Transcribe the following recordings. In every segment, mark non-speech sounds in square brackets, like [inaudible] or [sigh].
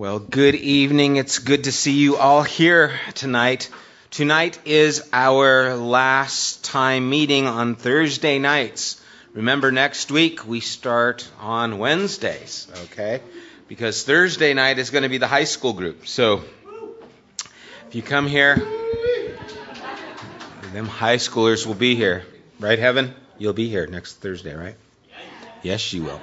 Well, good evening. It's good to see you all here tonight. Tonight is our last time meeting on Thursday nights. Remember, next week we start on Wednesdays, okay? Because Thursday night is going to be the high school group. So, if you come here, them high schoolers will be here. Right, Heaven? You'll be here next Thursday, right? Yes, you will.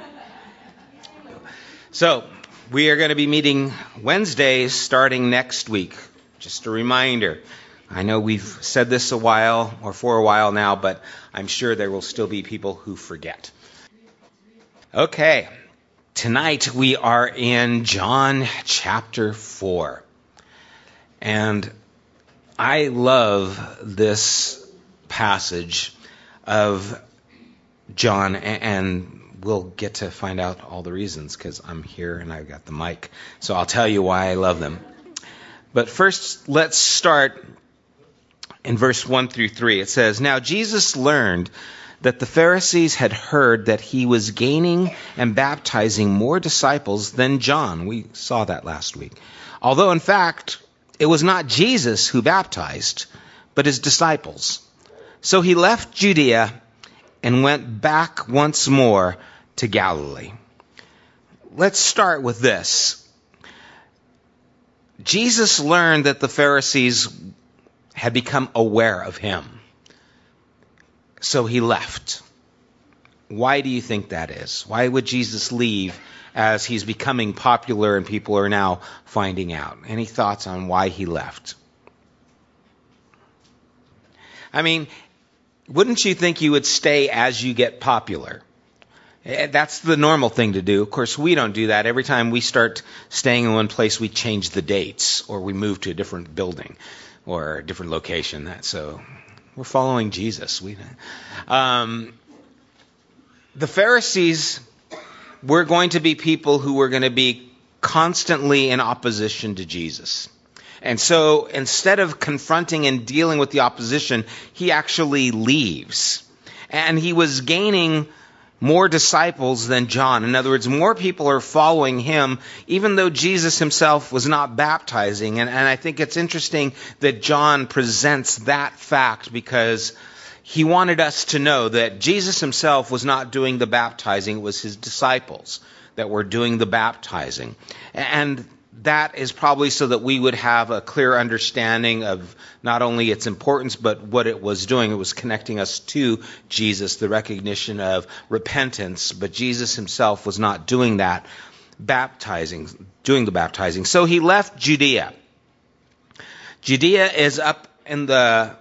So, we are going to be meeting Wednesdays starting next week. Just a reminder. I know we've said this a while or for a while now, but I'm sure there will still be people who forget. Okay. Tonight we are in John chapter 4. And I love this passage of John, and we'll get to find out all the reasons because I'm here and I've got the mic. So I'll tell you why I love them. But first, let's start in verse 1 through 3. It says, Now Jesus learned that the Pharisees had heard that he was gaining and baptizing more disciples than John. We saw that last week. Although, in fact, it was not Jesus who baptized, but his disciples. So he left Judea and went back once more to Galilee. Let's start with this. Jesus learned that the Pharisees had become aware of him. So he left. Why do you think that is? Why would Jesus leave as he's becoming popular and people are now finding out? Any thoughts on why he left? I mean, wouldn't you think you would stay as you get popular? Eh, that's the normal thing to do. Of course, we don't do that. Every time we start staying in one place, we change the dates or we move to a different building or a different location. So we're following Jesus. We, um, the Pharisees were going to be people who were going to be constantly in opposition to Jesus. And so instead of confronting and dealing with the opposition, he actually leaves. And he was gaining more disciples than John. In other words, more people are following him, even though Jesus himself was not baptizing. And, and I think it's interesting that John presents that fact because he wanted us to know that Jesus himself was not doing the baptizing, it was his disciples that were doing the baptizing. And that is probably so that we would have a clear understanding of not only its importance, but what it was doing. It was connecting us to Jesus, the recognition of repentance. But Jesus himself was not doing that, baptizing, doing the baptizing. So he left Judea. Judea is up in the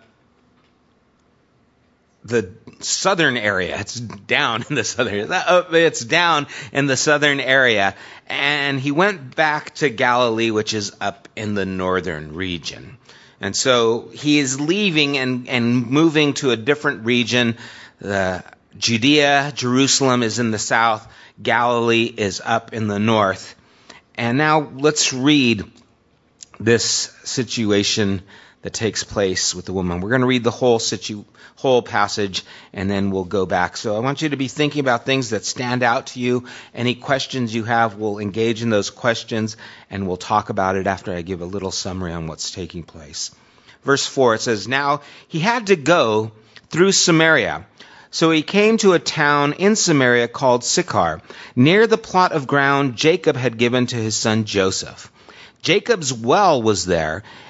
the southern area. It's down in the southern. Uh, it's down in the southern area, and he went back to Galilee, which is up in the northern region. And so he is leaving and, and moving to a different region. The Judea, Jerusalem is in the south. Galilee is up in the north. And now let's read this situation that takes place with the woman. We're going to read the whole situ- whole passage and then we'll go back. So I want you to be thinking about things that stand out to you. Any questions you have, we'll engage in those questions and we'll talk about it after I give a little summary on what's taking place. Verse 4 it says, Now he had to go through Samaria. So he came to a town in Samaria called Sychar, near the plot of ground Jacob had given to his son Joseph. Jacob's well was there,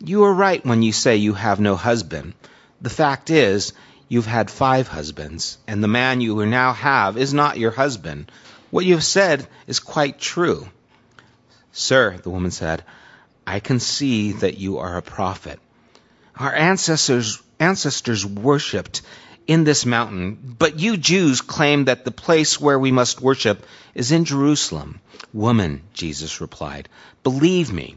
You are right when you say you have no husband. The fact is, you've had five husbands, and the man you now have is not your husband. What you have said is quite true. Sir, the woman said, I can see that you are a prophet. Our ancestors ancestors worshipped in this mountain, but you Jews claim that the place where we must worship is in Jerusalem. Woman, Jesus replied, believe me,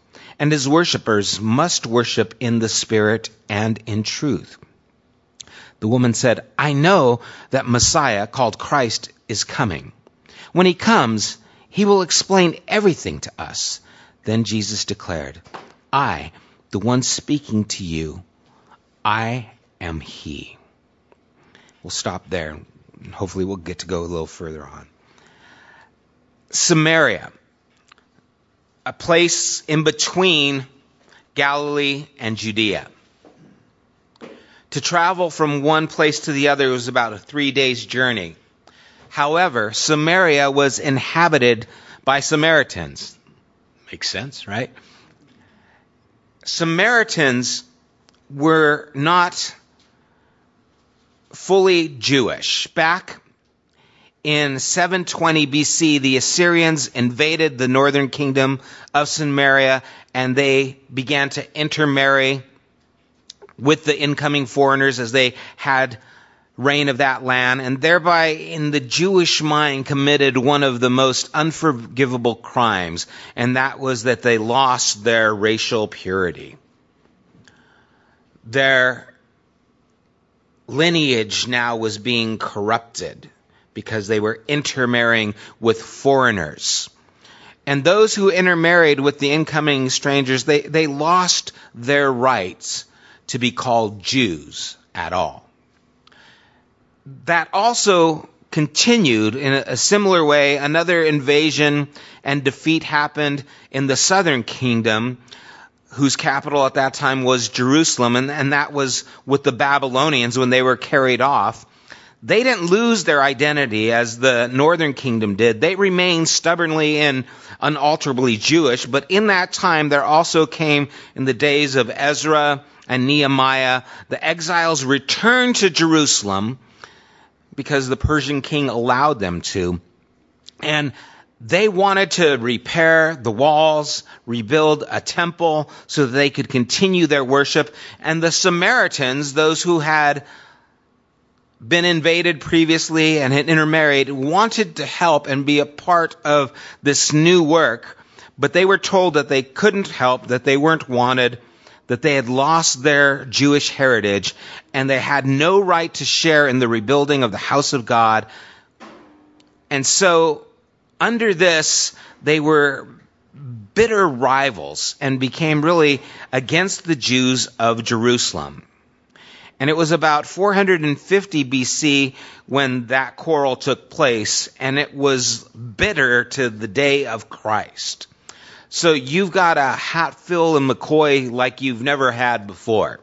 and his worshippers must worship in the Spirit and in truth. The woman said, I know that Messiah, called Christ, is coming. When he comes, he will explain everything to us. Then Jesus declared, I, the one speaking to you, I am he. We'll stop there. Hopefully, we'll get to go a little further on. Samaria a place in between Galilee and Judea. To travel from one place to the other was about a three days journey. However, Samaria was inhabited by Samaritans. Makes sense, right? Samaritans were not fully Jewish. Back in 720 BC, the Assyrians invaded the northern kingdom of Samaria and they began to intermarry with the incoming foreigners as they had reign of that land and thereby in the Jewish mind committed one of the most unforgivable crimes and that was that they lost their racial purity. Their lineage now was being corrupted because they were intermarrying with foreigners. And those who intermarried with the incoming strangers, they, they lost their rights to be called Jews at all. That also continued in a, similar way. Another invasion and defeat happened in the southern kingdom, whose capital at that time was Jerusalem, and, and that was with the Babylonians when they were carried off. They didn't lose their identity as the northern kingdom did. They remained stubbornly and unalterably Jewish, but in that time there also came in the days of Ezra and Nehemiah, the exiles returned to Jerusalem because the Persian king allowed them to. And they wanted to repair the walls, rebuild a temple so that they could continue their worship. And the Samaritans, those who had been invaded previously and had intermarried wanted to help and be a part of this new work, but they were told that they couldn't help, that they weren't wanted, that they had lost their Jewish heritage, and they had no right to share in the rebuilding of the house of God. And so, under this, they were bitter rivals and became really against the Jews of Jerusalem. And it was about 450 BC when that quarrel took place, and it was bitter to the day of Christ. So you've got a Hatfield and McCoy like you've never had before.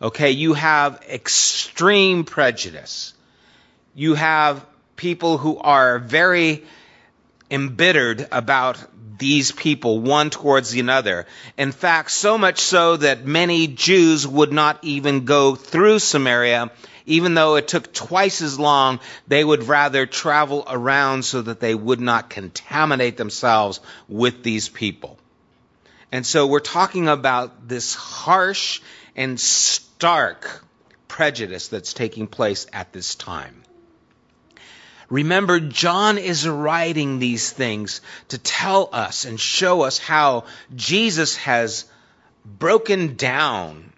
Okay, you have extreme prejudice. You have people who are very embittered about these people one towards the other. In fact, so much so that many Jews would not even go through Samaria, even though it took twice as long, they would rather travel around so that they would not contaminate themselves with these people. And so we're talking about this harsh and stark prejudice that's taking place at this time. Remember, John is writing these things to tell us and show us how Jesus has broken down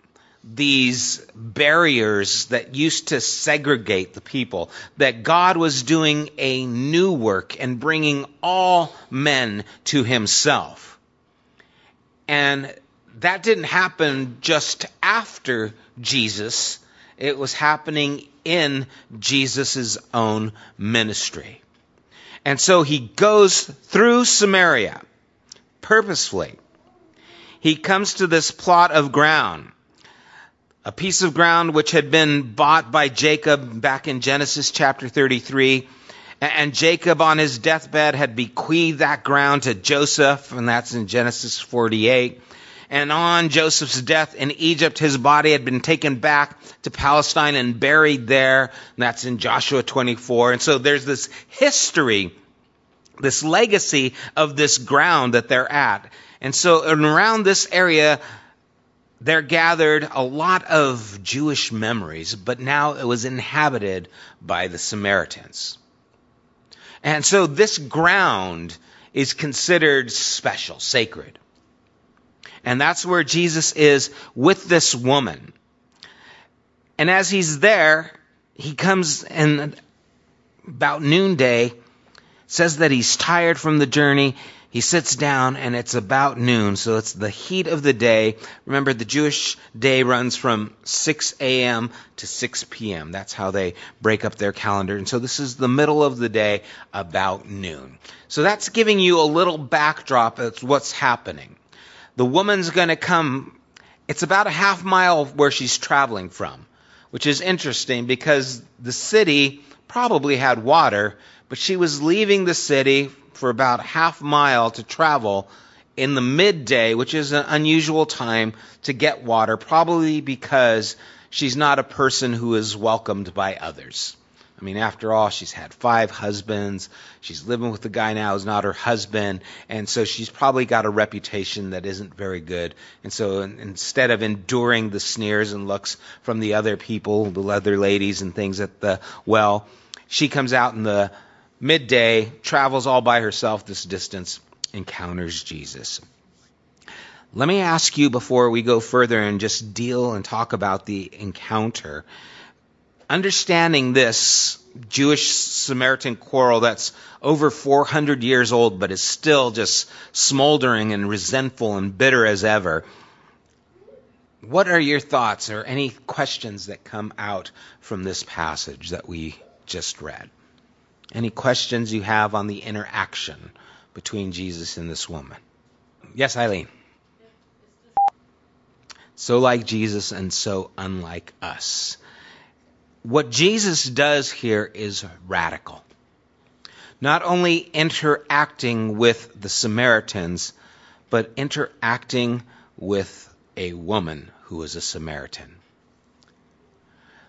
these barriers that used to segregate the people, that God was doing a new work and bringing all men to himself. And that didn't happen just after Jesus, it was happening in Jesus' own ministry. And so he goes through Samaria purposefully. He comes to this plot of ground a piece of ground which had been bought by Jacob back in Genesis chapter 33. And Jacob on his deathbed had bequeathed that ground to Joseph, and that's in Genesis 48. And on Joseph's death in Egypt, his body had been taken back to Palestine and buried there. And that's in Joshua 24. And so there's this history, this legacy of this ground that they're at. And so around this area, there gathered a lot of Jewish memories, but now it was inhabited by the Samaritans. And so this ground is considered special, sacred. And that's where Jesus is with this woman. And as he's there, he comes in about noonday, says that he's tired from the journey. He sits down and it's about noon, so it's the heat of the day. Remember, the Jewish day runs from 6 a.m. to 6 p.m. That's how they break up their calendar. And so this is the middle of the day, about noon. So that's giving you a little backdrop of what's happening. The woman's going to come, it's about a half mile where she's traveling from, which is interesting because the city probably had water, but she was leaving the city for about half mile to travel in the midday, which is an unusual time to get water, probably because she's not a person who is welcomed by others. I mean, after all, she's had five husbands. She's living with the guy now who's not her husband. And so she's probably got a reputation that isn't very good. And so instead of enduring the sneers and looks from the other people, the other ladies and things at the well, she comes out in the midday, travels all by herself this distance, encounters Jesus. Let me ask you before we go further and just deal and talk about the encounter. Understanding this Jewish Samaritan quarrel that's over 400 years old but is still just smoldering and resentful and bitter as ever. What are your thoughts or any questions that come out from this passage that we just read? Any questions you have on the interaction between Jesus and this woman? Yes, Eileen. So like Jesus and so unlike us. What Jesus does here is radical. Not only interacting with the Samaritans, but interacting with a woman who is a Samaritan.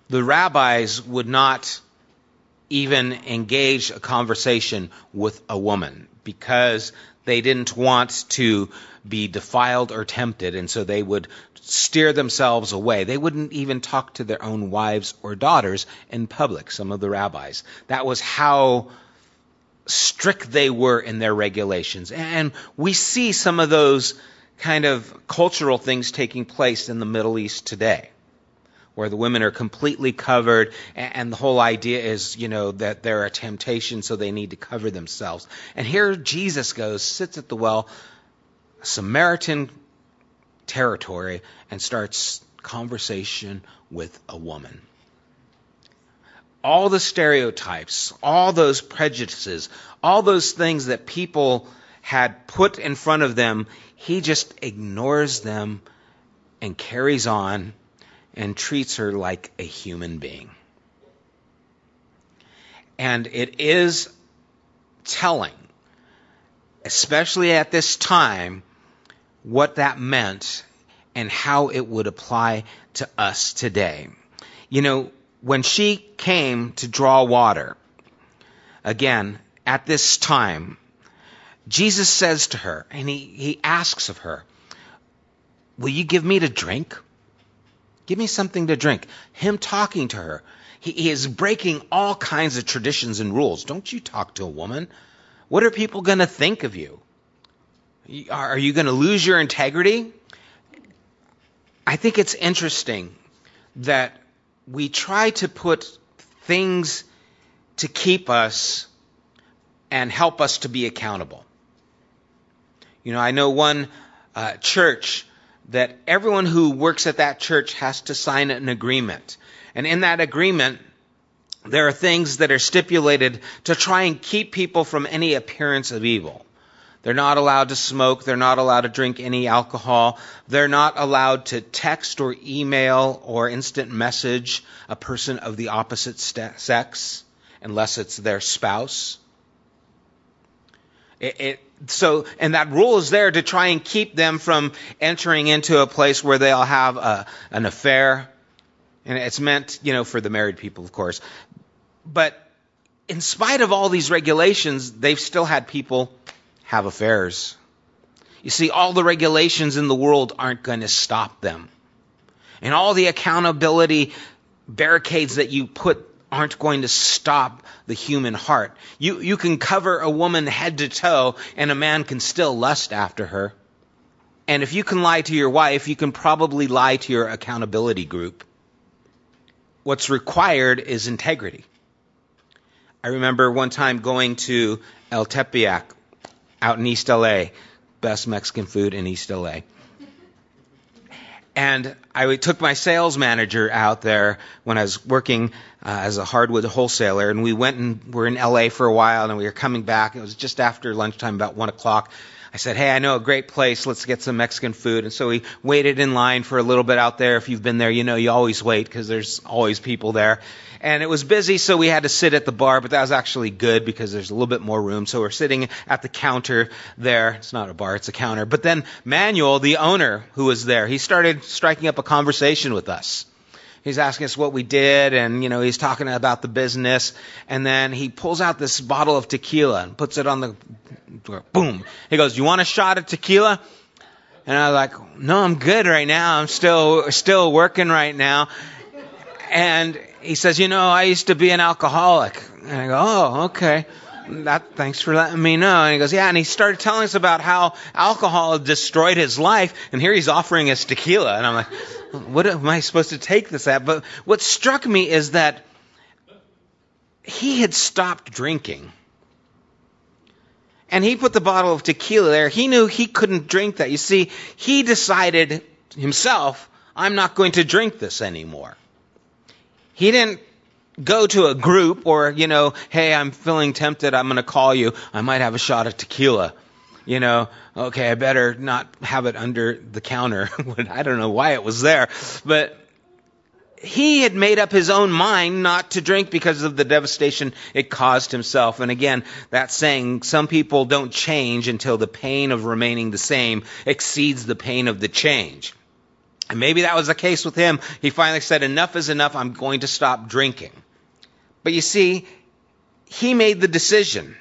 The rabbis would not even engage a conversation with a woman because they didn't want to be defiled or tempted, and so they would steer themselves away. They wouldn't even talk to their own wives or daughters in public, some of the rabbis. That was how strict they were in their regulations. And we see some of those kind of cultural things taking place in the Middle East today where the women are completely covered, and the whole idea is, you know, that they're a temptation, so they need to cover themselves. And here Jesus goes, sits at the well, Samaritan territory, and starts conversation with a woman. All the stereotypes, all those prejudices, all those things that people had put in front of them, he just ignores them and carries on and treats her like a human being. And it is telling, especially at this time, what that meant and how it would apply to us today. You know, when she came to draw water, again, at this time, Jesus says to her, and he, he asks of her, Will you give me to drink? Give me something to drink. Him talking to her. He, is breaking all kinds of traditions and rules. Don't you talk to a woman. What are people going to think of you? Are you going to lose your integrity? I think it's interesting that we try to put things to keep us and help us to be accountable. You know, I know one uh, church that everyone who works at that church has to sign an agreement. And in that agreement, there are things that are stipulated to try and keep people from any appearance of evil. They're not allowed to smoke. They're not allowed to drink any alcohol. They're not allowed to text or email or instant message a person of the opposite sex unless it's their spouse. It, it, so, and that rule is there to try and keep them from entering into a place where they'll have a, an affair. And it's meant, you know, for the married people, of course. But in spite of all these regulations, they've still had people have affairs. You see, all the regulations in the world aren't going to stop them. And all the accountability barricades that you put aren't going to stop the human heart. You, you can cover a woman head to toe and a man can still lust after her. And if you can lie to your wife, you can probably lie to your accountability group. What's required is integrity. I remember one time going to El Tepeyac out in East LA, best Mexican food in East LA. And I took my sales manager out there when I was working uh, as a hardwood wholesaler, and we went and were in LA for a while, and we were coming back. It was just after lunchtime, about one o'clock. I said, "Hey, I know a great place. Let's get some Mexican food." And so we waited in line for a little bit out there. If you've been there, you know you always wait because there's always people there and it was busy, so we had to sit at the bar, but that was actually good because there's a little bit more room. So we're sitting at the counter there. It's not a bar, it's a counter. But then Manuel, the owner who was there, he started striking up a conversation with us. He's asking us what we did, and you know, he's talking about the business, and then he pulls out this bottle of tequila and puts it on the. Boom. He goes, "You want a shot of tequila?" And I was like, "No, I'm good right now. I'm still still working right now." And he says, you know, I used to be an alcoholic. And I go, oh, okay. That, thanks for letting me know. And he goes, yeah. And he started telling us about how alcohol destroyed his life. And here he's offering us tequila. And I'm like, what am I supposed to take this at? But what struck me is that he had stopped drinking. And he put the bottle of tequila there. He knew he couldn't drink that. You see, he decided himself, I'm not going to drink this anymore. He didn't go to a group or, you know, hey, I'm feeling tempted. I'm going to call you. I might have a shot of tequila. You know, okay, I better not have it under the counter. [laughs] I don't know why it was there, but he had made up his own mind not to drink because of the devastation it caused himself. And again, that saying, some people don't change until the pain of remaining the same exceeds the pain of the change. And maybe that was the case with him. He finally said, Enough is enough. I'm going to stop drinking. But you see, he made the decision.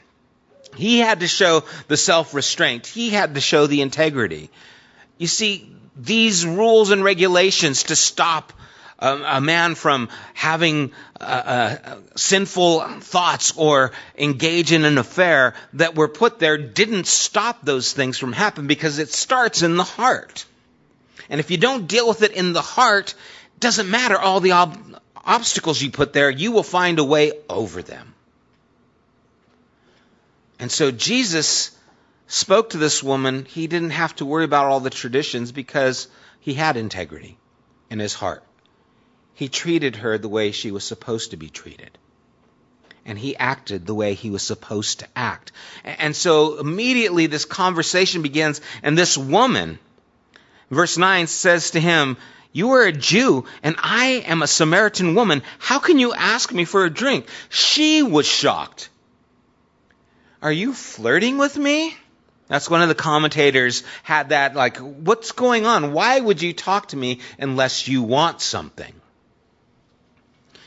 He had to show the self restraint, he had to show the integrity. You see, these rules and regulations to stop a, a man from having uh, uh, sinful thoughts or engage in an affair that were put there didn't stop those things from happening because it starts in the heart. And if you don't deal with it in the heart, doesn't matter all the ob- obstacles you put there, you will find a way over them. And so Jesus spoke to this woman. He didn't have to worry about all the traditions because he had integrity in his heart. He treated her the way she was supposed to be treated. And he acted the way he was supposed to act. And so immediately this conversation begins, and this woman Verse 9 says to him, You are a Jew, and I am a Samaritan woman. How can you ask me for a drink? She was shocked. Are you flirting with me? That's one of the commentators had that, like, what's going on? Why would you talk to me unless you want something?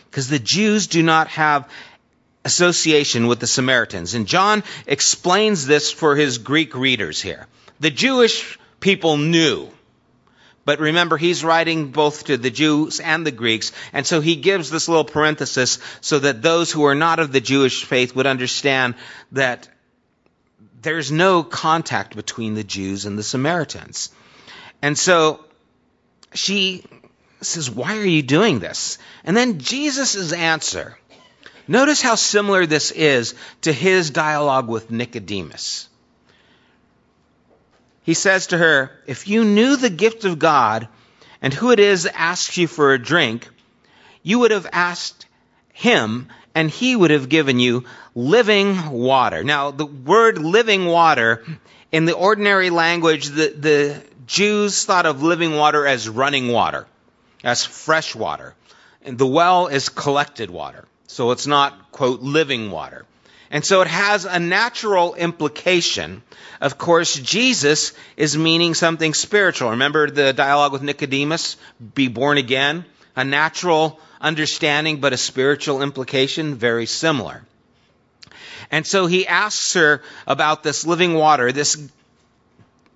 Because the Jews do not have association with the Samaritans. And John explains this for his Greek readers here. The Jewish people knew But remember, he's writing both to the Jews and the Greeks, and so he gives this little parenthesis so that those who are not of the Jewish faith would understand that there's no contact between the Jews and the Samaritans. And so she says, Why are you doing this? And then Jesus' answer. Notice how similar this is to his dialogue with Nicodemus. He says to her, If you knew the gift of God and who it is that asks you for a drink, you would have asked him and he would have given you living water. Now, the word living water, in the ordinary language, the, the Jews thought of living water as running water, as fresh water. And the well is collected water. So it's not, quote, living water. And so it has a natural implication. Of course, Jesus is meaning something spiritual. Remember the dialogue with Nicodemus? Be born again? A natural understanding, but a spiritual implication, very similar. And so he asks her about this living water. This,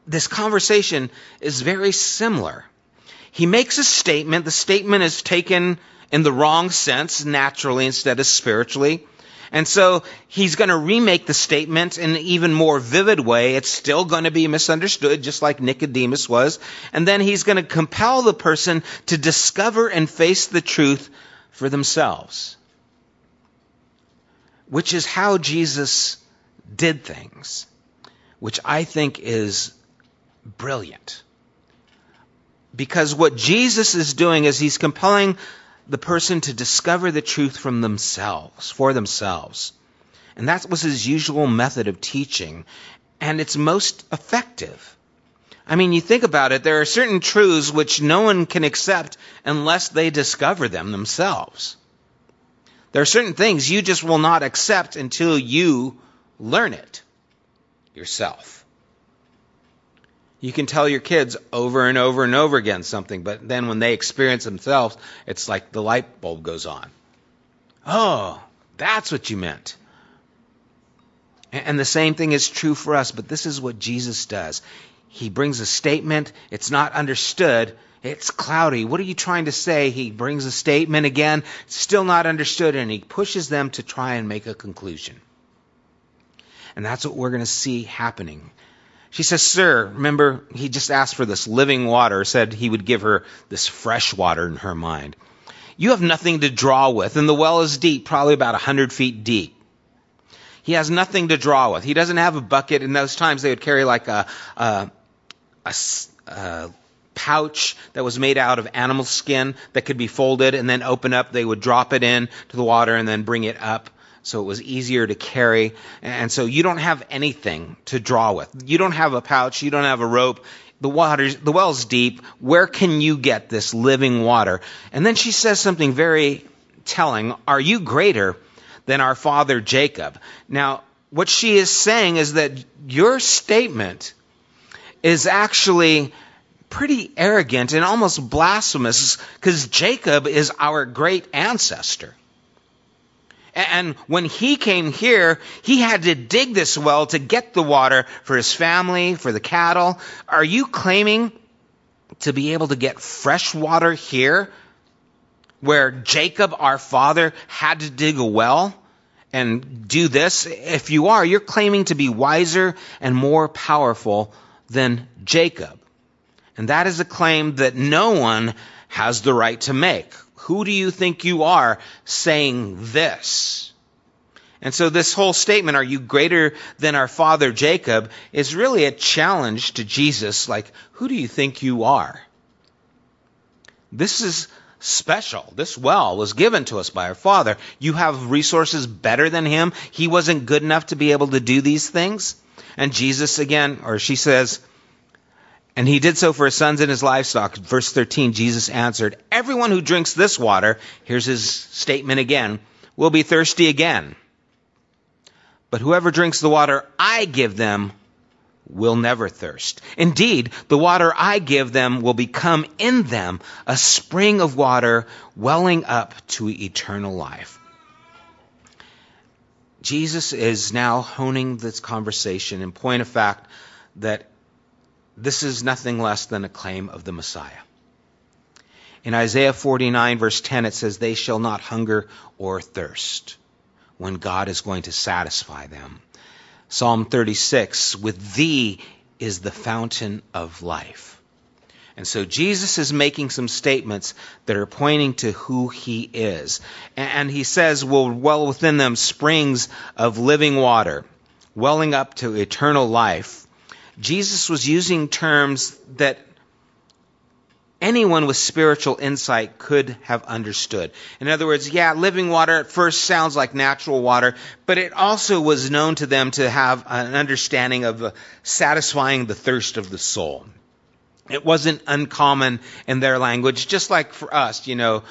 this conversation is very similar. He makes a statement. The statement is taken in the wrong sense, naturally instead of spiritually. And so he's going to remake the statement in an even more vivid way. It's still going to be misunderstood, just like Nicodemus was. And then he's going to compel the person to discover and face the truth for themselves, which is how Jesus did things, which I think is brilliant. Because what Jesus is doing is he's compelling the person to discover the truth from themselves, for themselves. And that was his usual method of teaching, and it's most effective. I mean, you think about it, there are certain truths which no one can accept unless they discover them themselves. There are certain things you just will not accept until you learn it yourself. You can tell your kids over and over and over again something, but then when they experience themselves, it's like the light bulb goes on. Oh, that's what you meant. And the same thing is true for us, but this is what Jesus does. He brings a statement, it's not understood, it's cloudy. What are you trying to say? He brings a statement again, still not understood, and he pushes them to try and make a conclusion. And that's what we're going to see happening she says, Sir, remember, he just asked for this living water, said he would give her this fresh water in her mind. You have nothing to draw with, and the well is deep, probably about a 100 feet deep. He has nothing to draw with. He doesn't have a bucket. In those times, they would carry like a, a, a, a pouch that was made out of animal skin that could be folded and then open up. They would drop it in to the water and then bring it up so it was easier to carry. And so you don't have anything to draw with. You don't have a pouch, you don't have a rope. The water's, the well's deep. Where can you get this living water? And then she says something very telling. Are you greater than our father Jacob? Now, what she is saying is that your statement is actually pretty arrogant and almost blasphemous because Jacob is our great ancestor. And when he came here, he had to dig this well to get the water for his family, for the cattle. Are you claiming to be able to get fresh water here where Jacob, our father, had to dig a well and do this? If you are, you're claiming to be wiser and more powerful than Jacob. And that is a claim that no one has the right to make. Who do you think you are saying this? And so this whole statement, are you greater than our father Jacob, is really a challenge to Jesus. Like, who do you think you are? This is special. This well was given to us by our father. You have resources better than him. He wasn't good enough to be able to do these things. And Jesus again, or she says, and he did so for his sons and his livestock. Verse 13, Jesus answered, Everyone who drinks this water, here's his statement again, will be thirsty again. But whoever drinks the water I give them will never thirst. Indeed, the water I give them will become in them a spring of water welling up to eternal life. Jesus is now honing this conversation in point of fact that this is nothing less than a claim of the Messiah. In Isaiah 49, verse 10, it says, They shall not hunger or thirst when God is going to satisfy them. Psalm 36, with thee is the fountain of life. And so Jesus is making some statements that are pointing to who he is. And he says, will well within them springs of living water, welling up to eternal life. Jesus was using terms that anyone with spiritual insight could have understood. In other words, yeah, living water at first sounds like natural water, but it also was known to them to have an understanding of uh, satisfying the thirst of the soul. It wasn't uncommon in their language, just like for us, you know,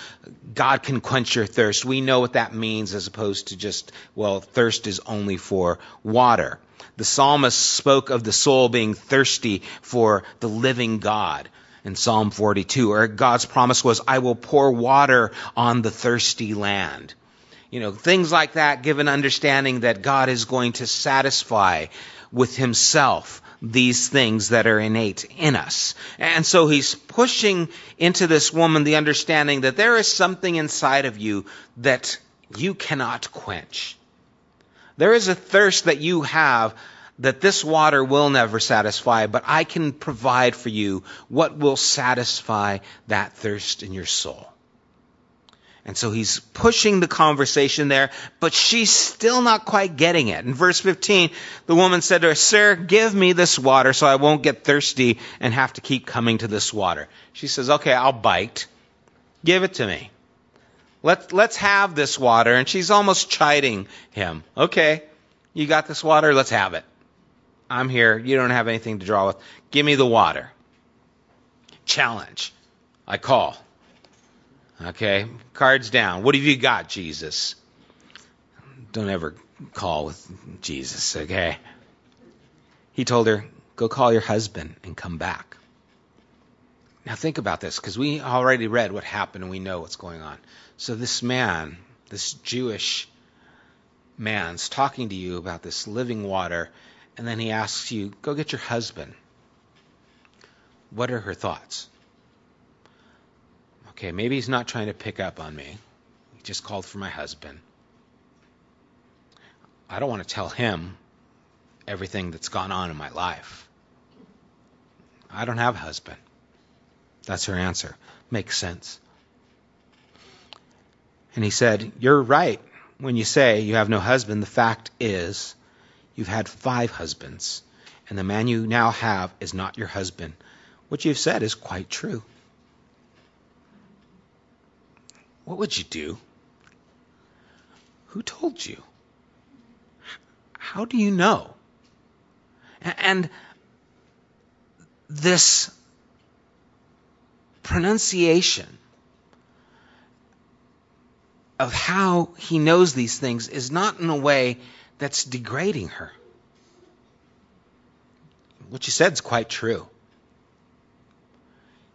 God can quench your thirst. We know what that means as opposed to just, well, thirst is only for water. The psalmist spoke of the soul being thirsty for the living God in Psalm 42, or God's promise was, I will pour water on the thirsty land. You know, things like that give an understanding that God is going to satisfy with himself these things that are innate in us. And so he's pushing into this woman the understanding that there is something inside of you that you cannot quench. There is a thirst that you have that this water will never satisfy, but I can provide for you what will satisfy that thirst in your soul. And so he's pushing the conversation there, but she's still not quite getting it. In verse 15, the woman said to her, Sir, give me this water so I won't get thirsty and have to keep coming to this water. She says, Okay, I'll bite. Give it to me. Let, let's have this water. And she's almost chiding him. Okay, you got this water? Let's have it. I'm here. You don't have anything to draw with. Give me the water. Challenge. I call. Okay, cards down. What have you got, Jesus? Don't ever call with Jesus, okay? He told her, Go call your husband and come back. Now think about this, because we already read what happened and we know what's going on. So this man, this Jewish man's talking to you about this living water and then he asks you, go get your husband. What are her thoughts? Okay, maybe he's not trying to pick up on me. He just called for my husband. I don't want to tell him everything that's gone on in my life. I don't have a husband. That's her answer. Makes sense. And he said, You're right when you say you have no husband. The fact is, You've had five husbands, and the man you now have is not your husband. What you've said is quite true. What would you do? Who told you? How do you know? And this pronunciation of how he knows these things is not in a way that's degrading her. What she said is quite true.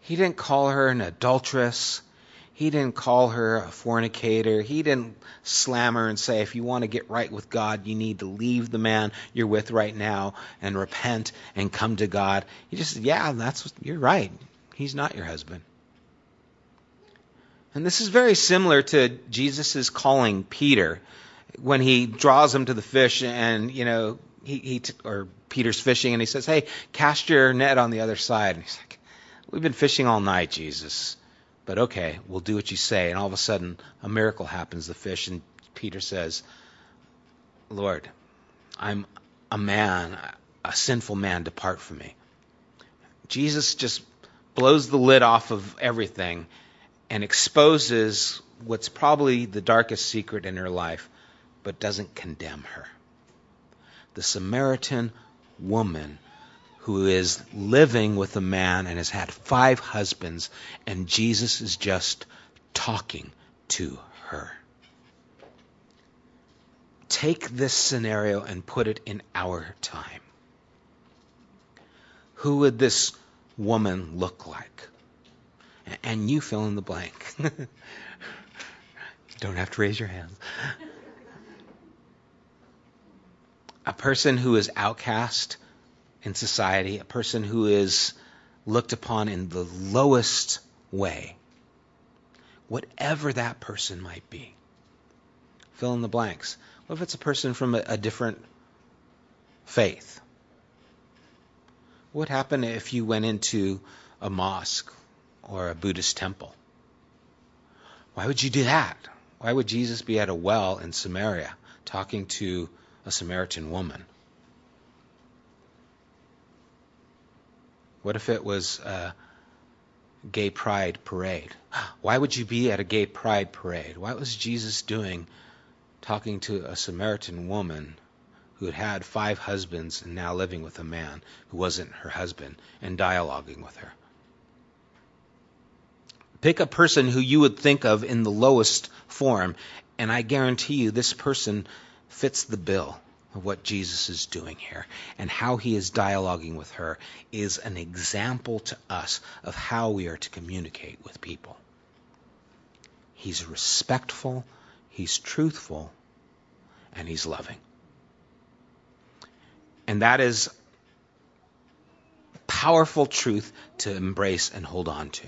He didn't call her an adulteress. He didn't call her a fornicator. He didn't slam her and say, if you want to get right with God, you need to leave the man you're with right now and repent and come to God. He just said, yeah, that's you're right. He's not your husband. And this is very similar to Jesus' calling Peter when he draws him to the fish and, you know, he, he t- or Peter's fishing and he says, Hey, cast your net on the other side. And he's like, We've been fishing all night, Jesus. But okay, we'll do what you say. And all of a sudden, a miracle happens. The fish, and Peter says, Lord, I'm a man, a sinful man, depart from me. Jesus just blows the lid off of everything and exposes what's probably the darkest secret in her life but doesn't condemn her. The Samaritan woman who is living with a man and has had five husbands, and Jesus is just talking to her. Take this scenario and put it in our time. Who would this woman look like? And you fill in the blank. [laughs] Don't have to raise your hands a person who is outcast in society, a person who is looked upon in the lowest way, whatever that person might be. Fill in the blanks. What if it's a person from a, a different faith? What would happen if you went into a mosque or a Buddhist temple? Why would you do that? Why would Jesus be at a well in Samaria talking to a Samaritan woman? What if it was a gay pride parade? [gasps] Why would you be at a gay pride parade? What was Jesus doing talking to a Samaritan woman who had had five husbands and now living with a man who wasn't her husband and dialoguing with her? Pick a person who you would think of in the lowest form, and I guarantee you this person fits the bill of what Jesus is doing here. And how he is dialoguing with her is an example to us of how we are to communicate with people. He's respectful, he's truthful, and he's loving. And that is powerful truth to embrace and hold on to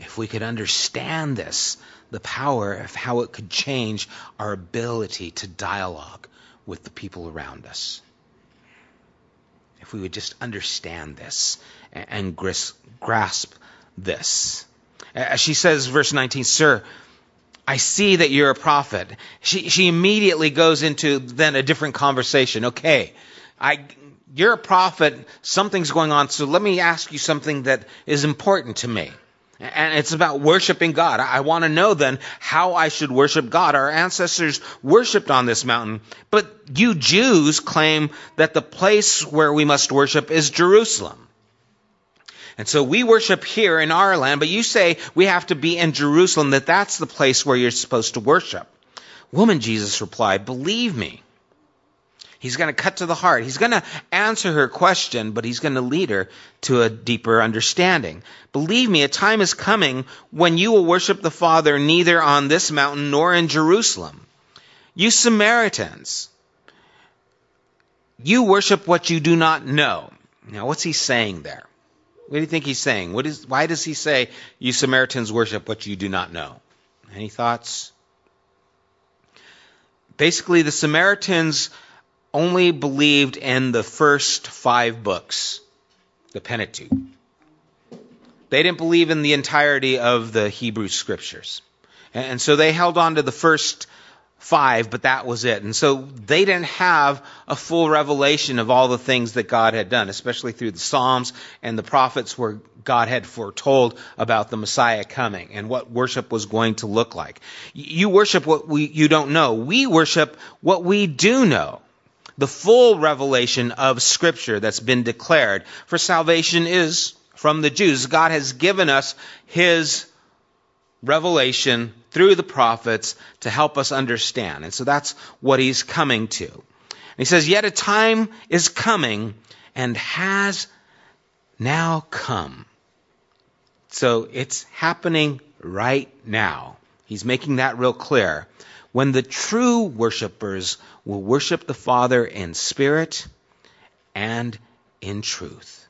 if we could understand this, the power of how it could change our ability to dialogue with the people around us. If we would just understand this and grasp this. As she says, verse 19, Sir, I see that you're a prophet. She, she immediately goes into then a different conversation. Okay, I, you're a prophet. Something's going on. So let me ask you something that is important to me. And it's about worshiping God. I want to know then how I should worship God. Our ancestors worshiped on this mountain, but you Jews claim that the place where we must worship is Jerusalem. And so we worship here in our land, but you say we have to be in Jerusalem, that that's the place where you're supposed to worship. Woman, Jesus replied, believe me. He's going to cut to the heart. He's going to answer her question, but he's going to lead her to a deeper understanding. Believe me, a time is coming when you will worship the Father neither on this mountain nor in Jerusalem. You Samaritans, you worship what you do not know. Now, what's he saying there? What do you think he's saying? What is, why does he say, you Samaritans worship what you do not know? Any thoughts? Basically, the Samaritans only believed in the first five books, the Pentateuch. They didn't believe in the entirety of the Hebrew scriptures. And so they held on to the first five, but that was it. And so they didn't have a full revelation of all the things that God had done, especially through the Psalms and the prophets where God had foretold about the Messiah coming and what worship was going to look like. You worship what we, you don't know. We worship what we do know the full revelation of Scripture that's been declared. For salvation is from the Jews. God has given us His revelation through the prophets to help us understand. And so that's what He's coming to. And he says, Yet a time is coming and has now come. So it's happening right now. He's making that real clear when the true worshipers will worship the Father in spirit and in truth.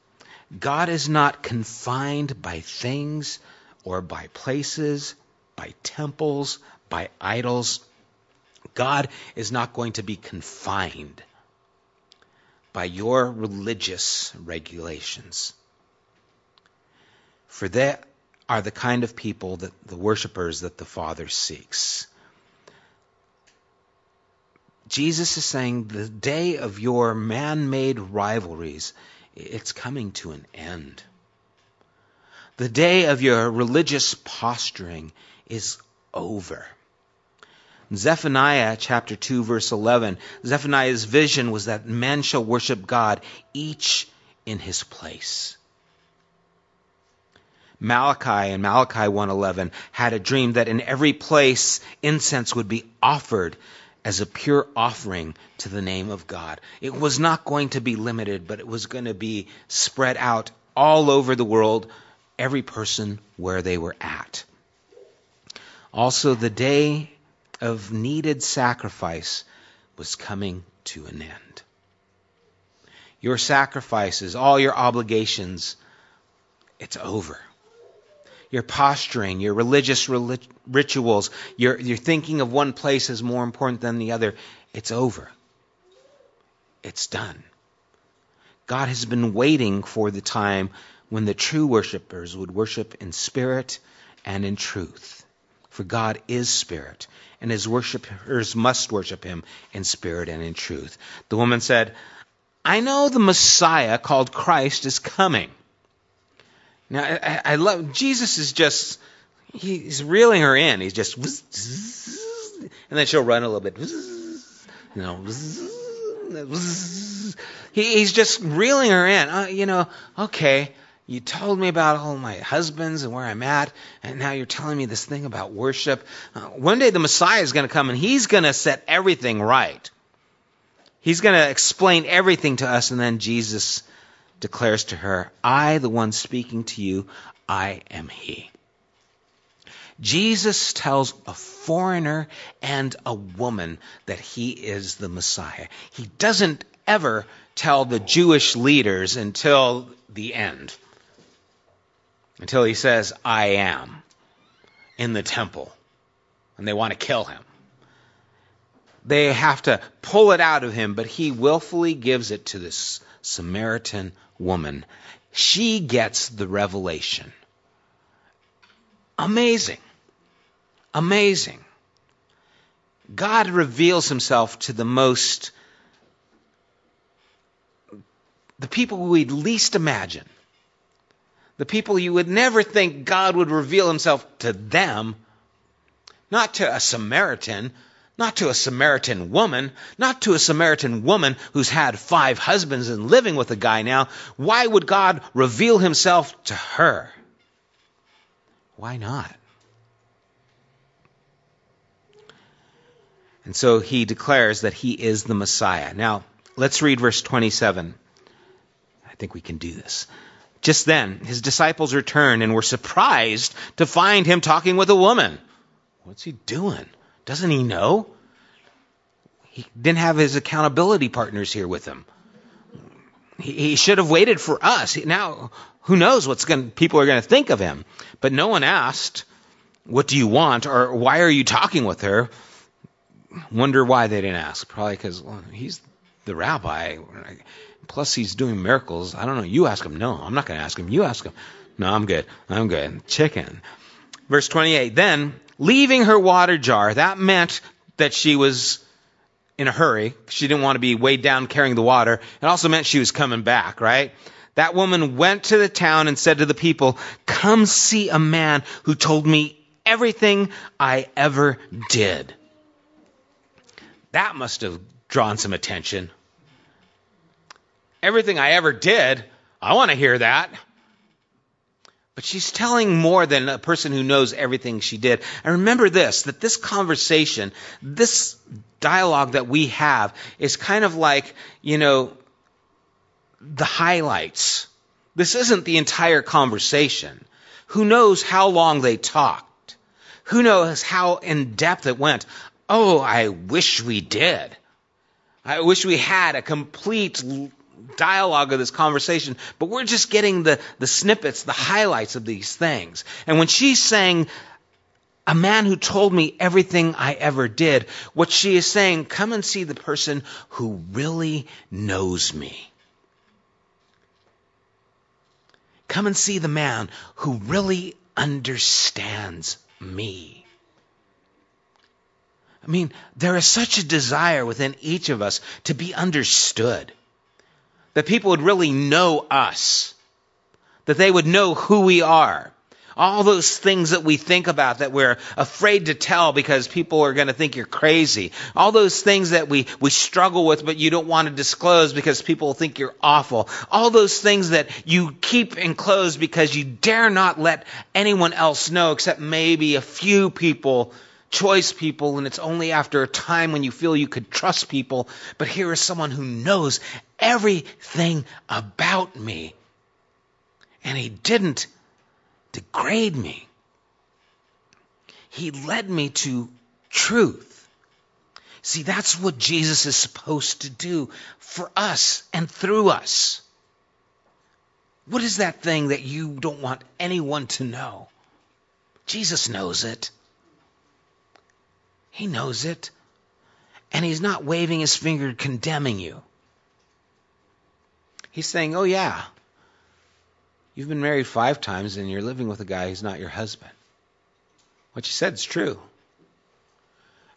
God is not confined by things or by places, by temples, by idols. God is not going to be confined by your religious regulations. For they are the kind of people that the worshipers that the Father seeks. Jesus is saying the day of your man-made rivalries, it's coming to an end. The day of your religious posturing is over. Zephaniah chapter 2 verse 11, Zephaniah's vision was that men shall worship God each in his place. Malachi in Malachi 1:11 had a dream that in every place incense would be offered as a pure offering to the name of God. It was not going to be limited, but it was going to be spread out all over the world, every person where they were at. Also, the day of needed sacrifice was coming to an end. your sacrifices, all your obligations, it's over. Your posturing, your religious rituals, your, your thinking of one place as more important than the other, it's over. It's done. God has been waiting for the time when the true worshipers would worship in spirit and in truth. For God is spirit, and his worshippers must worship him in spirit and in truth. The woman said, I know the Messiah called Christ is coming. Now, I, I love, Jesus is just, he's reeling her in. He's just, and then she'll run a little bit, you know, he's just reeling her in. Uh, you know, okay, you told me about all my husbands and where I'm at, and now you're telling me this thing about worship. Uh, one day the Messiah is going to come and he's going to set everything right. He's going to explain everything to us, and then Jesus declares to her, I, the one speaking to you, I am He. Jesus tells a foreigner and a woman that he is the Messiah. He doesn't ever tell the Jewish leaders until the end, until he says, I am in the temple, and they want to kill him they have to pull it out of him, but he willfully gives it to this Samaritan woman. She gets the revelation. Amazing. Amazing. God reveals himself to the most, the people we'd least imagine. The people you would never think God would reveal himself to them, not to a Samaritan, not to a Samaritan woman, not to a Samaritan woman who's had five husbands and living with a guy now. Why would God reveal himself to her? Why not? And so he declares that he is the Messiah. Now, let's read verse 27. I think we can do this. Just then, his disciples returned and were surprised to find him talking with a woman. What's he doing? Doesn't he know? He didn't have his accountability partners here with him. He, he should have waited for us. Now, who knows what's going people are going to think of him? But no one asked, "What do you want?" or "Why are you talking with her?" Wonder why they didn't ask. Probably because well, he's the rabbi. Plus, he's doing miracles. I don't know. You ask him. No, I'm not going to ask him. You ask him. No, I'm good. I'm good. Chicken. Verse 28. Then leaving her water jar. That meant that she was in a hurry. She didn't want to be weighed down carrying the water. It also meant she was coming back, right? That woman went to the town and said to the people, Come see a man who told me everything I ever did. That must have drawn some attention. Everything I ever did, I want to hear that. But she's telling more than a person who knows everything she did. And remember this that this conversation, this dialogue that we have is kind of like, you know, the highlights. This isn't the entire conversation. Who knows how long they talked? Who knows how in depth it went? Oh, I wish we did. I wish we had a complete dialogue of this conversation, but we're just getting the, the snippets, the highlights of these things. And when she's saying, a man who told me everything I ever did, what she is saying, come and see the person who really knows me. Come and see the man who really understands me. I mean, there is such a desire within each of us to be understood that people would really know us, that they would know who we are. All those things that we think about that we're afraid to tell because people are going to think you're crazy. All those things that we, we struggle with but you don't want to disclose because people think you're awful. All those things that you keep enclosed because you dare not let anyone else know except maybe a few people choice people, and it's only after a time when you feel you could trust people. But here is someone who knows everything about me, and he didn't degrade me. He led me to truth. See, that's what Jesus is supposed to do for us and through us. What is that thing that you don't want anyone to know? Jesus knows it. He knows it. And he's not waving his finger condemning you. He's saying, Oh, yeah, you've been married five times and you're living with a guy who's not your husband. What you said is true.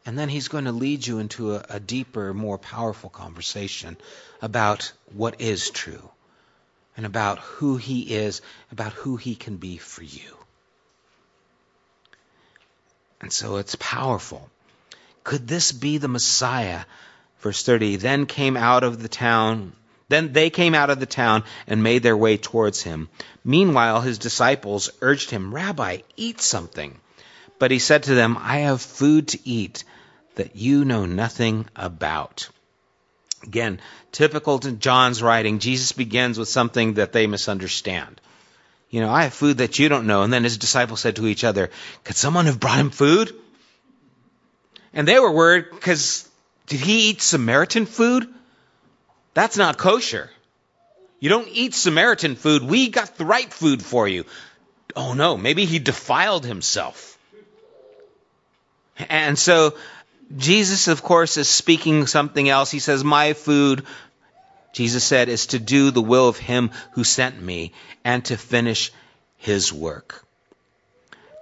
And then he's going to lead you into a, a deeper, more powerful conversation about what is true and about who he is, about who he can be for you. And so it's powerful. Could this be the Messiah? Verse 30 Then came out of the town. Then they came out of the town and made their way towards him. Meanwhile, his disciples urged him, Rabbi, eat something. But he said to them, I have food to eat that you know nothing about. Again, typical to John's writing, Jesus begins with something that they misunderstand. You know, I have food that you don't know. And then his disciples said to each other, Could someone have brought him food? And they were worried because did he eat Samaritan food? That's not kosher. You don't eat Samaritan food. We got the right food for you. Oh no, maybe he defiled himself. And so Jesus, of course, is speaking something else. He says, My food, Jesus said, is to do the will of him who sent me and to finish his work.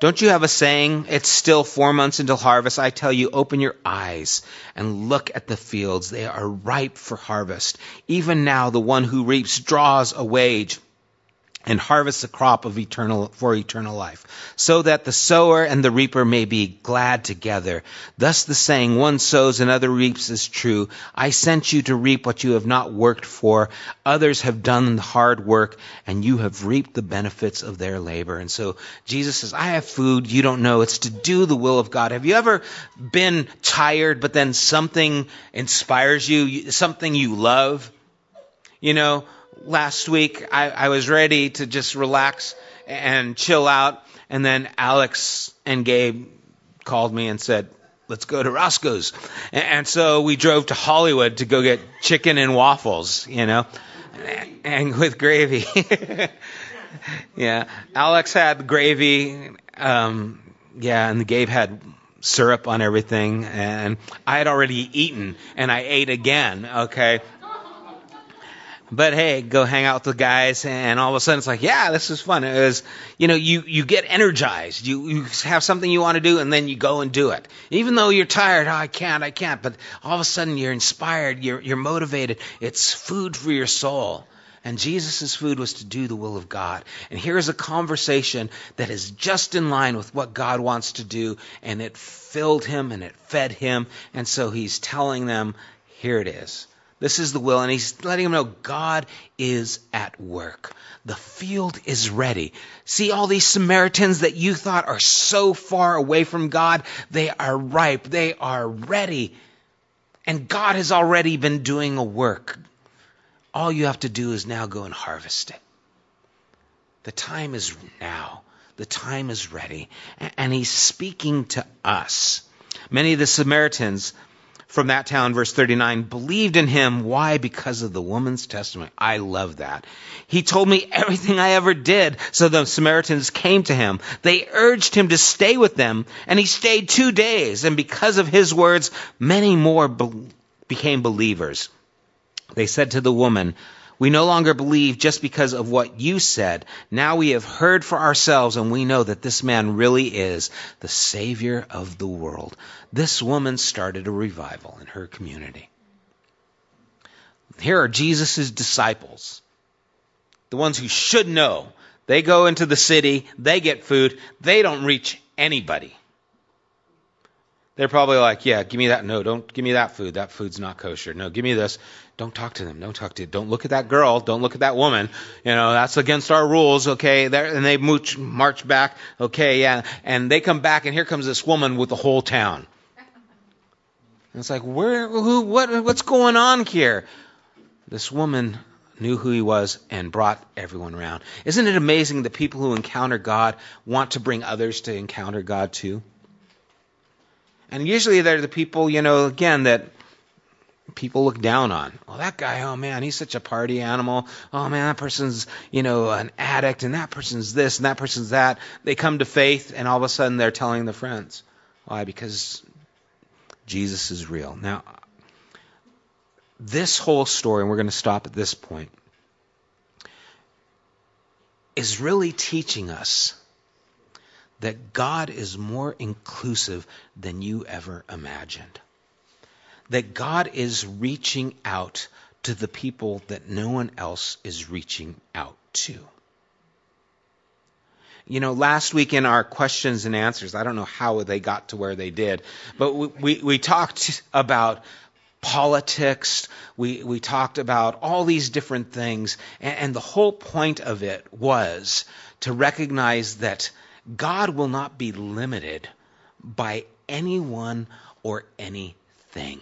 Don't you have a saying? It's still four months until harvest. I tell you, open your eyes and look at the fields. They are ripe for harvest. Even now, the one who reaps draws a wage and harvest a crop of eternal for eternal life so that the sower and the reaper may be glad together. Thus the saying one sows and other reaps is true. I sent you to reap what you have not worked for. Others have done the hard work and you have reaped the benefits of their labor. And so jesus says i have food. You don't know. It's to do the will of god. Have you ever been tired but then something inspires you something you love? You know last week I, I was ready to just relax and chill out, and then Alex and Gabe called me and said, let's go to Roscoe's. And, so we drove to Hollywood to go get chicken and waffles, you know, and with gravy. [laughs] yeah, Alex had gravy, um, yeah, and Gabe had syrup on everything, and I had already eaten, and I ate again, okay? But hey, go hang out with the guys, and all of a sudden it's like, yeah, this is fun. It was, you know, you you get energized. You you have something you want to do, and then you go and do it, even though you're tired. Oh, I can't, I can't. But all of a sudden you're inspired. You're you're motivated. It's food for your soul. And Jesus' food was to do the will of God. And here is a conversation that is just in line with what God wants to do, and it filled him and it fed him. And so he's telling them, here it is. This is the will. And he's letting them know God is at work. The field is ready. See all these Samaritans that you thought are so far away from God? They are ripe. They are ready. And God has already been doing a work. All you have to do is now go and harvest it. The time is now. The time is ready. And he's speaking to us. Many of the Samaritans from that town, verse 39, believed in him. Why? Because of the woman's testimony. I love that. He told me everything I ever did. So the Samaritans came to him. They urged him to stay with them, and he stayed two days. And because of his words, many more be- became believers. They said to the woman, we no longer believe just because of what you said. Now we have heard for ourselves and we know that this man really is the Savior of the world. This woman started a revival in her community. Here are Jesus' disciples, the ones who should know. They go into the city, they get food, they don't reach anybody. They're probably like, yeah, give me that. No, don't give me that food. That food's not kosher. No, give me this. Don't talk to them. Don't talk to. Don't look at that girl. Don't look at that woman. You know that's against our rules. Okay, and they mooch, march back. Okay, yeah, and they come back, and here comes this woman with the whole town. And it's like, where, who, what, what's going on here? This woman knew who he was and brought everyone around. Isn't it amazing that people who encounter God want to bring others to encounter God too? And usually they're the people, you know, again, that people look down on. Oh, that guy, oh man, he's such a party animal. Oh man, that person's, you know, an addict, and that person's this, and that person's that. They come to faith, and all of a sudden they're telling their friends. Why? Because Jesus is real. Now, this whole story, and we're going to stop at this point, is really teaching us that God is more inclusive than you ever imagined. That God is reaching out to the people that no one else is reaching out to. You know, last week in our questions and answers, I don't know how they got to where they did, but we, we, we talked about politics. We, we talked about all these different things. And, and the whole point of it was to recognize that God will not be limited by anyone or anything.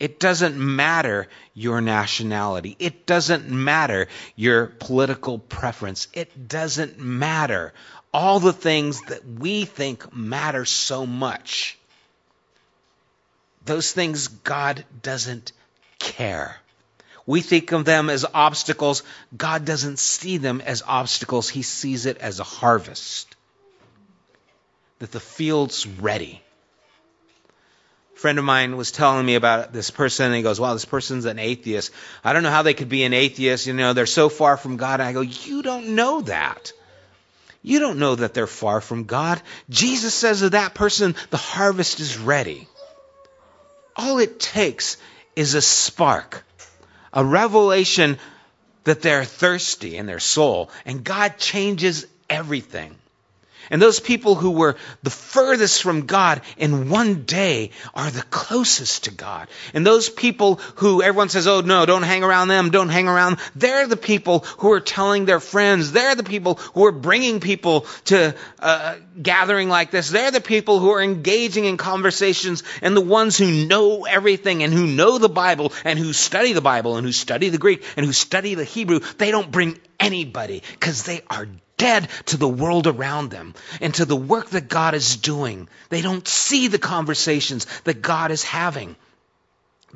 It doesn't matter your nationality. It doesn't matter your political preference. It doesn't matter all the things that we think matter so much. Those things God doesn't care. We think of them as obstacles. God doesn't see them as obstacles. He sees it as a harvest. That the field's ready. A friend of mine was telling me about this person, and he goes, Wow, this person's an atheist. I don't know how they could be an atheist. You know, they're so far from God. And I go, You don't know that. You don't know that they're far from God. Jesus says of that person, the harvest is ready. All it takes is a spark, a revelation that they're thirsty in their soul, and God changes everything. And those people who were the furthest from God in one day are the closest to God. And those people who everyone says, oh no, don't hang around them, don't hang around, they're the people who are telling their friends. They're the people who are bringing people to uh, gathering like this. They're the people who are engaging in conversations and the ones who know everything and who know the Bible and who study the Bible and who study the Greek and who study the Hebrew. They don't bring anybody because they are dead to the world around them and to the work that God is doing. They don't see the conversations that God is having.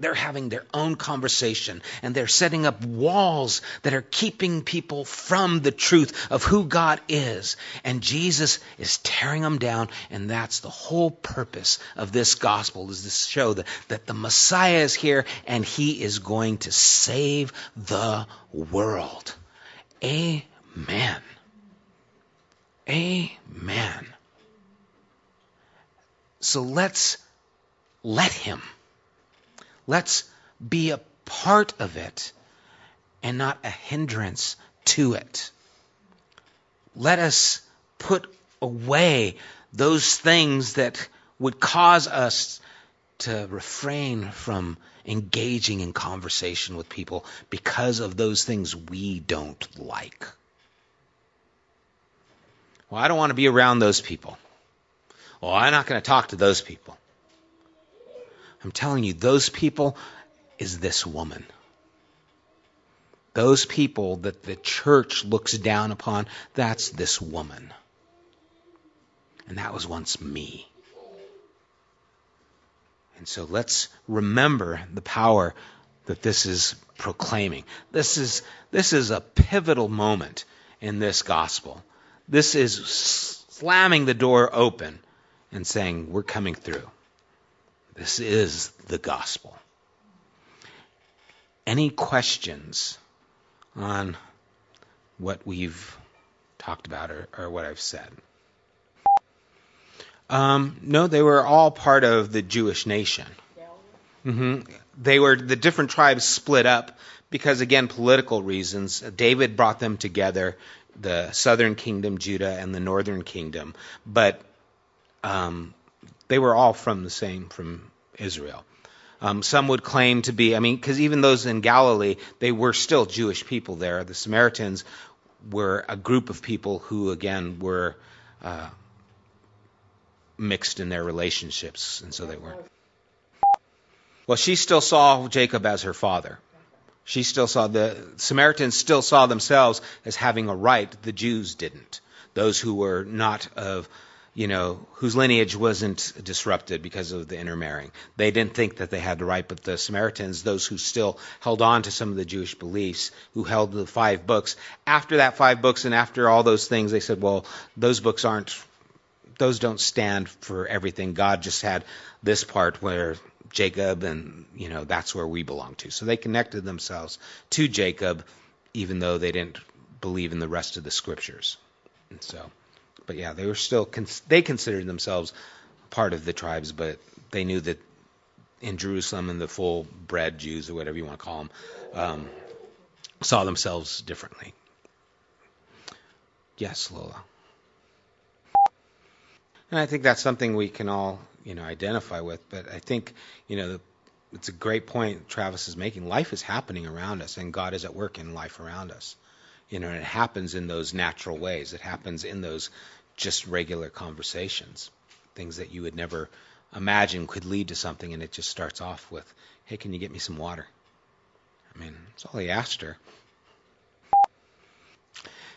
They're having their own conversation and they're setting up walls that are keeping people from the truth of who God is. And Jesus is tearing them down. And that's the whole purpose of this gospel is to show that, that the Messiah is here and he is going to save the world. Amen. Amen. So let's let Him. Let's be a part of it and not a hindrance to it. Let us put away those things that would cause us to refrain from engaging in conversation with people because of those things we don't like. Well, I don't want to be around those people. Well, I'm not going to talk to those people. I'm telling you, those people is this woman. Those people that the church looks down upon, that's this woman. And that was once me. And so let's remember the power that this is proclaiming. This is, this is a pivotal moment in this gospel. This is slamming the door open and saying, We're coming through. This is the gospel. Any questions on what we've talked about or, or what I've said? Um, no, they were all part of the Jewish nation. Mm-hmm. They were the different tribes split up because, again, political reasons. David brought them together the southern kingdom, Judah, and the northern kingdom, but um, they were all from the same, from Israel. Um, some would claim to be, I mean, because even those in Galilee, they were still Jewish people there. The Samaritans were a group of people who, again, were uh, mixed in their relationships, and so they weren't. Well, she still saw Jacob as her father. She still saw the Samaritans still saw themselves as having a right. The Jews didn't. Those who were not of you know, whose lineage wasn't disrupted because of the intermarrying. They didn't think that they had the right, but the Samaritans, those who still held on to some of the Jewish beliefs, who held the five books, after that five books and after all those things, they said, well, those books aren't, those don't stand for everything. God just had this part where Jacob and, you know, that's where we belong to. So they connected themselves to Jacob, even though they didn't believe in the rest of the scriptures. And so but yeah, they were still they considered themselves part of the tribes, but they knew that in Jerusalem and the full bred Jews or whatever you want to call them um, saw themselves differently. Yes, Lola. And I think that's something we can all, you know, identify with. But I think, you know, the, it's a great point Travis is making. Life is happening around us, and God is at work in life around us. You know, and it happens in those natural ways. It happens in those just regular conversations, things that you would never imagine could lead to something, and it just starts off with, "Hey, can you get me some water?" I mean, that's all he asked her.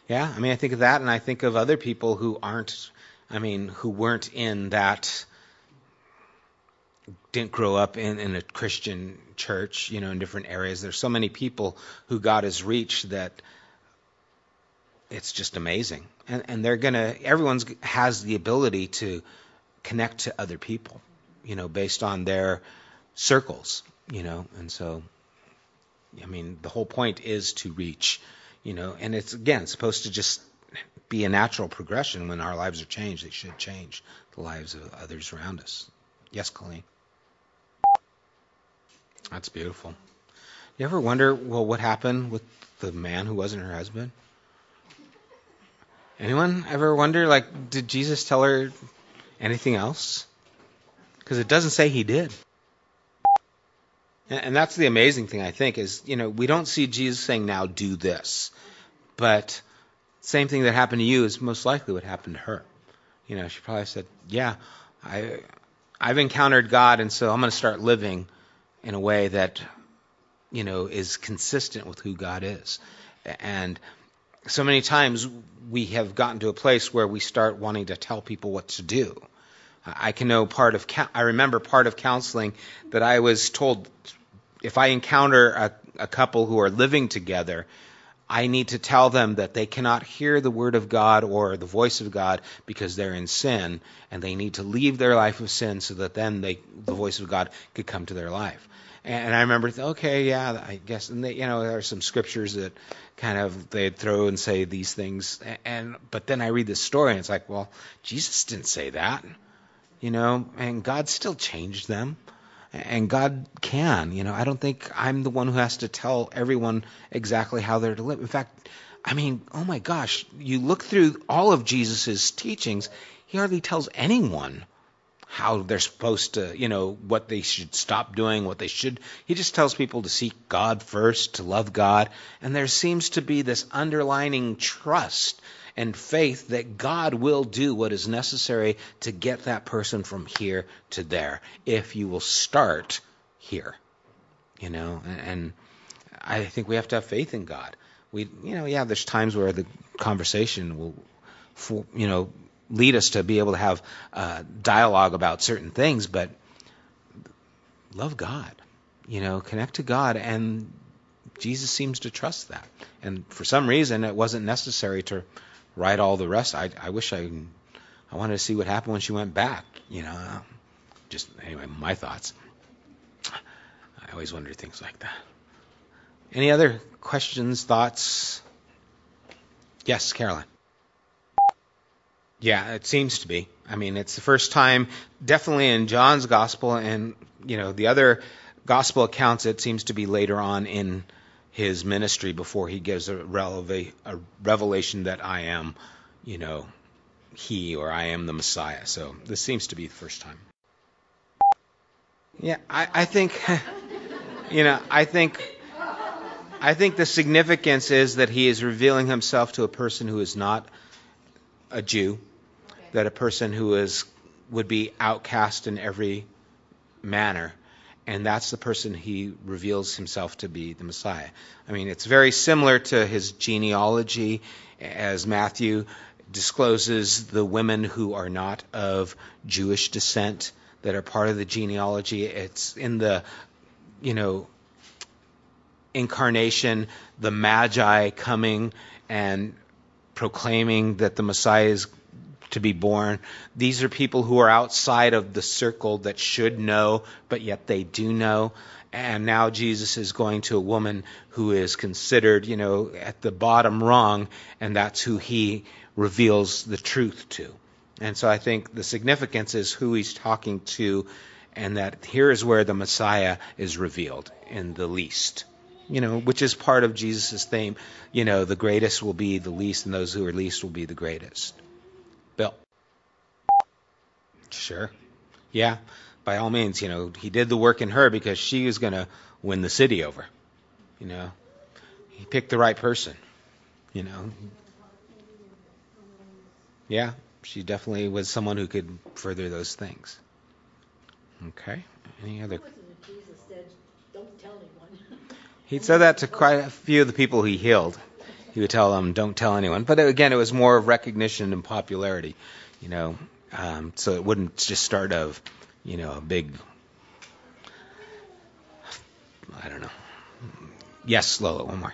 Yeah, I mean, I think of that, and I think of other people who aren't, I mean, who weren't in that, didn't grow up in, in a Christian church, you know, in different areas. There's so many people who God has reached that it's just amazing. And, and they're gonna, everyone's has the ability to connect to other people, you know, based on their circles, you know, and so, I mean, the whole point is to reach, you know, and it's again supposed to just be a natural progression when our lives are changed. They should change the lives of others around us. Yes, Colleen. That's beautiful. You ever wonder, well, what happened with the man who wasn't her husband? Anyone ever wonder, like, did Jesus tell her anything else? Because it doesn't say he did. And that's the amazing thing, I think, is, you know, we don't see Jesus saying, now do this. But same thing that happened to you is most likely what happened to her. You know, she probably said, yeah, I, I've encountered God, and so I'm going to start living in a way that, you know, is consistent with who God is. And so many times we have gotten to a place where we start wanting to tell people what to do. I can know part of, I remember part of counseling that I was told if I encounter a, a couple who are living together, I need to tell them that they cannot hear the word of God or the voice of God because they're in sin, and they need to leave their life of sin so that then they, the voice of God could come to their life. And I remember, okay, yeah, I guess, and they, you know, there are some scriptures that kind of they'd throw and say these things, and but then I read this story and it's like, well, Jesus didn't say that, you know, and God still changed them, and God can, you know. I don't think I'm the one who has to tell everyone exactly how they're to live. In fact, I mean, oh my gosh, you look through all of Jesus's teachings, he hardly tells anyone how they're supposed to, you know, what they should stop doing, what they should. He just tells people to seek God first, to love God. And there seems to be this underlining trust and faith that God will do what is necessary to get that person from here to there if you will start here. You know, and I think we have to have faith in God. We, you know, yeah, there's times where the conversation will, you know, lead us to be able to have uh, dialogue about certain things, but love God, you know, connect to God, and Jesus seems to trust that. And for some reason, it wasn't necessary to write all the rest. I, I wish I, I wanted to see what happened when she went back. You know, just anyway, my thoughts. I always wonder things like that. Any other questions, thoughts? Yes, Caroline. Yeah, it seems to be. I mean, it's the first time, definitely in John's gospel, and you know the other gospel accounts. It seems to be later on in his ministry before he gives a, releva- a revelation that I am, you know, he or I am the Messiah. So this seems to be the first time. Yeah, I, I think, [laughs] you know, I think, I think the significance is that he is revealing himself to a person who is not a Jew that a person who is would be outcast in every manner and that's the person he reveals himself to be the Messiah. I mean, it's very similar to his genealogy as Matthew discloses the women who are not of Jewish descent that are part of the genealogy. It's in the, you know, incarnation, the Magi coming and proclaiming that the Messiah is to be born. These are people who are outside of the circle that should know, but yet they do know. And now Jesus is going to a woman who is considered, you know, at the bottom rung, and that's who he reveals the truth to. And so I think the significance is who he's talking to, and that here is where the Messiah is revealed in the least. You know, which is part of Jesus' theme. You know, the greatest will be the least, and those who are least will be the greatest. Sure. Yeah by all means, you know, he did the work in her because she was going to win the city over. You know, he picked the right person. You know, yeah, she definitely was someone who could further those things. Okay. Any other? [laughs] He said that to quite a few of the people he healed. He would tell them, "Don't tell anyone." But again, it was more of recognition and popularity, you know. Um, so it wouldn't just start of you know, a big, I don't know. Yes, Lola, one more.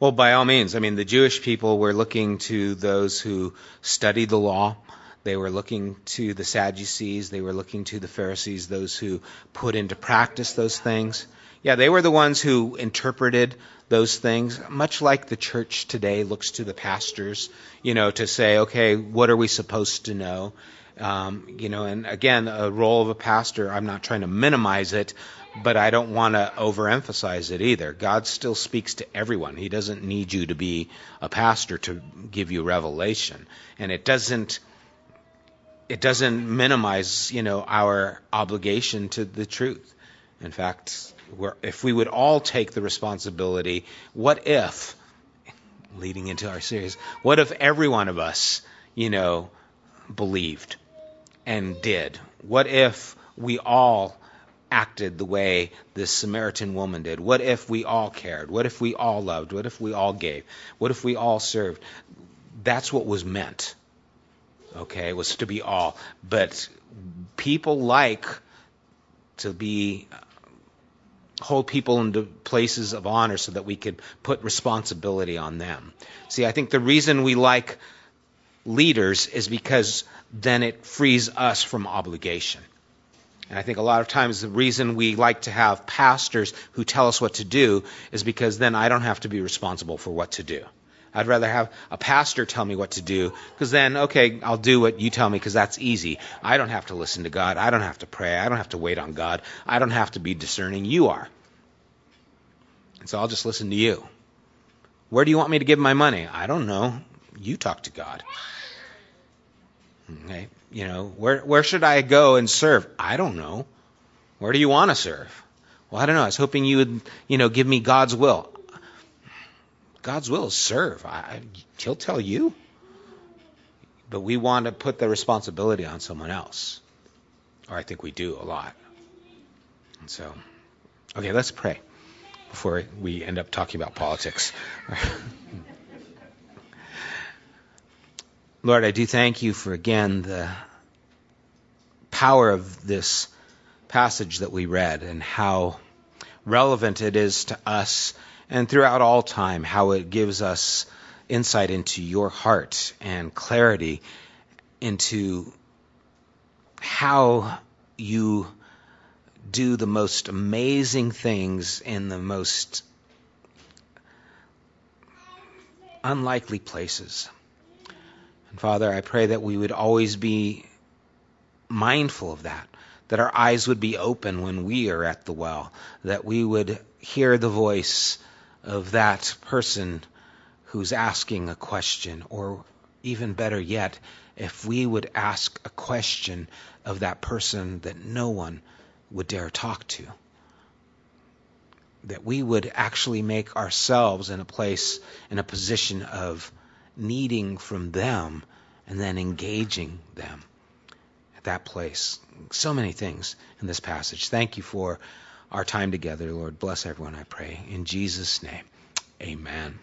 Well, by all means. I mean, the Jewish people were looking to those who studied the law. They were looking to the Sadducees. They were looking to the Pharisees, those who put into practice those things. Yeah, they were the ones who interpreted those things, much like the church today looks to the pastors, you know, to say, okay, what are we supposed to know? Um, you know, and again, a role of a pastor, I'm not trying to minimize it, but I don't want to overemphasize it either. God still speaks to everyone. He doesn't need you to be a pastor to give you revelation. And it doesn't it doesn't minimize, you know, our obligation to the truth. In fact, if we would all take the responsibility, what if leading into our series, what if every one of us, you know, believed? and did? What if we all acted the way this Samaritan woman did? What if we all cared? What if we all loved? What if we all gave? What if we all served? That's what was meant. Okay, it was to be all. But people like to be hold people into places of honor so that we could put responsibility on them. See, I think the reason we like leaders is because then it frees us from obligation. And I think a lot of times the reason we like to have pastors who tell us what to do is because then I don't have to be responsible for what to do. I'd rather have a pastor tell me what to do because then, okay, I'll do what you tell me because that's easy. I don't have to listen to God. I don't have to pray. I don't have to wait on God. I don't have to be discerning. You are. And so I'll just listen to you. Where do you want me to give my money? I don't know. You talk to God. Hmm, okay, you know, where where should I go and serve? I don't know. Where do you want to serve? Well, I don't know. I was hoping you would, you know, give me God's will. God's will is serve. I, he'll tell you. But we want to put the responsibility on someone else. Or I think we do a lot. And so, okay, let's pray before we end up talking about politics. [laughs] Lord, I do thank you for again the power of this passage that we read and how relevant it is to us and throughout all time, how it gives us insight into your heart and clarity into how you do the most amazing things in the most unlikely places. And Father, I pray that we would always be mindful of that, that our eyes would be open when we are at the well, that we would hear the voice of that person who's asking a question, or even better yet, if we would ask a question of that person that no one would dare talk to. That we would actually make ourselves in a place, in a position of needing from them and then engaging them at that place. So many things in this passage. Thank you for our time together, Lord. Bless everyone, I pray. In Jesus' name, amen.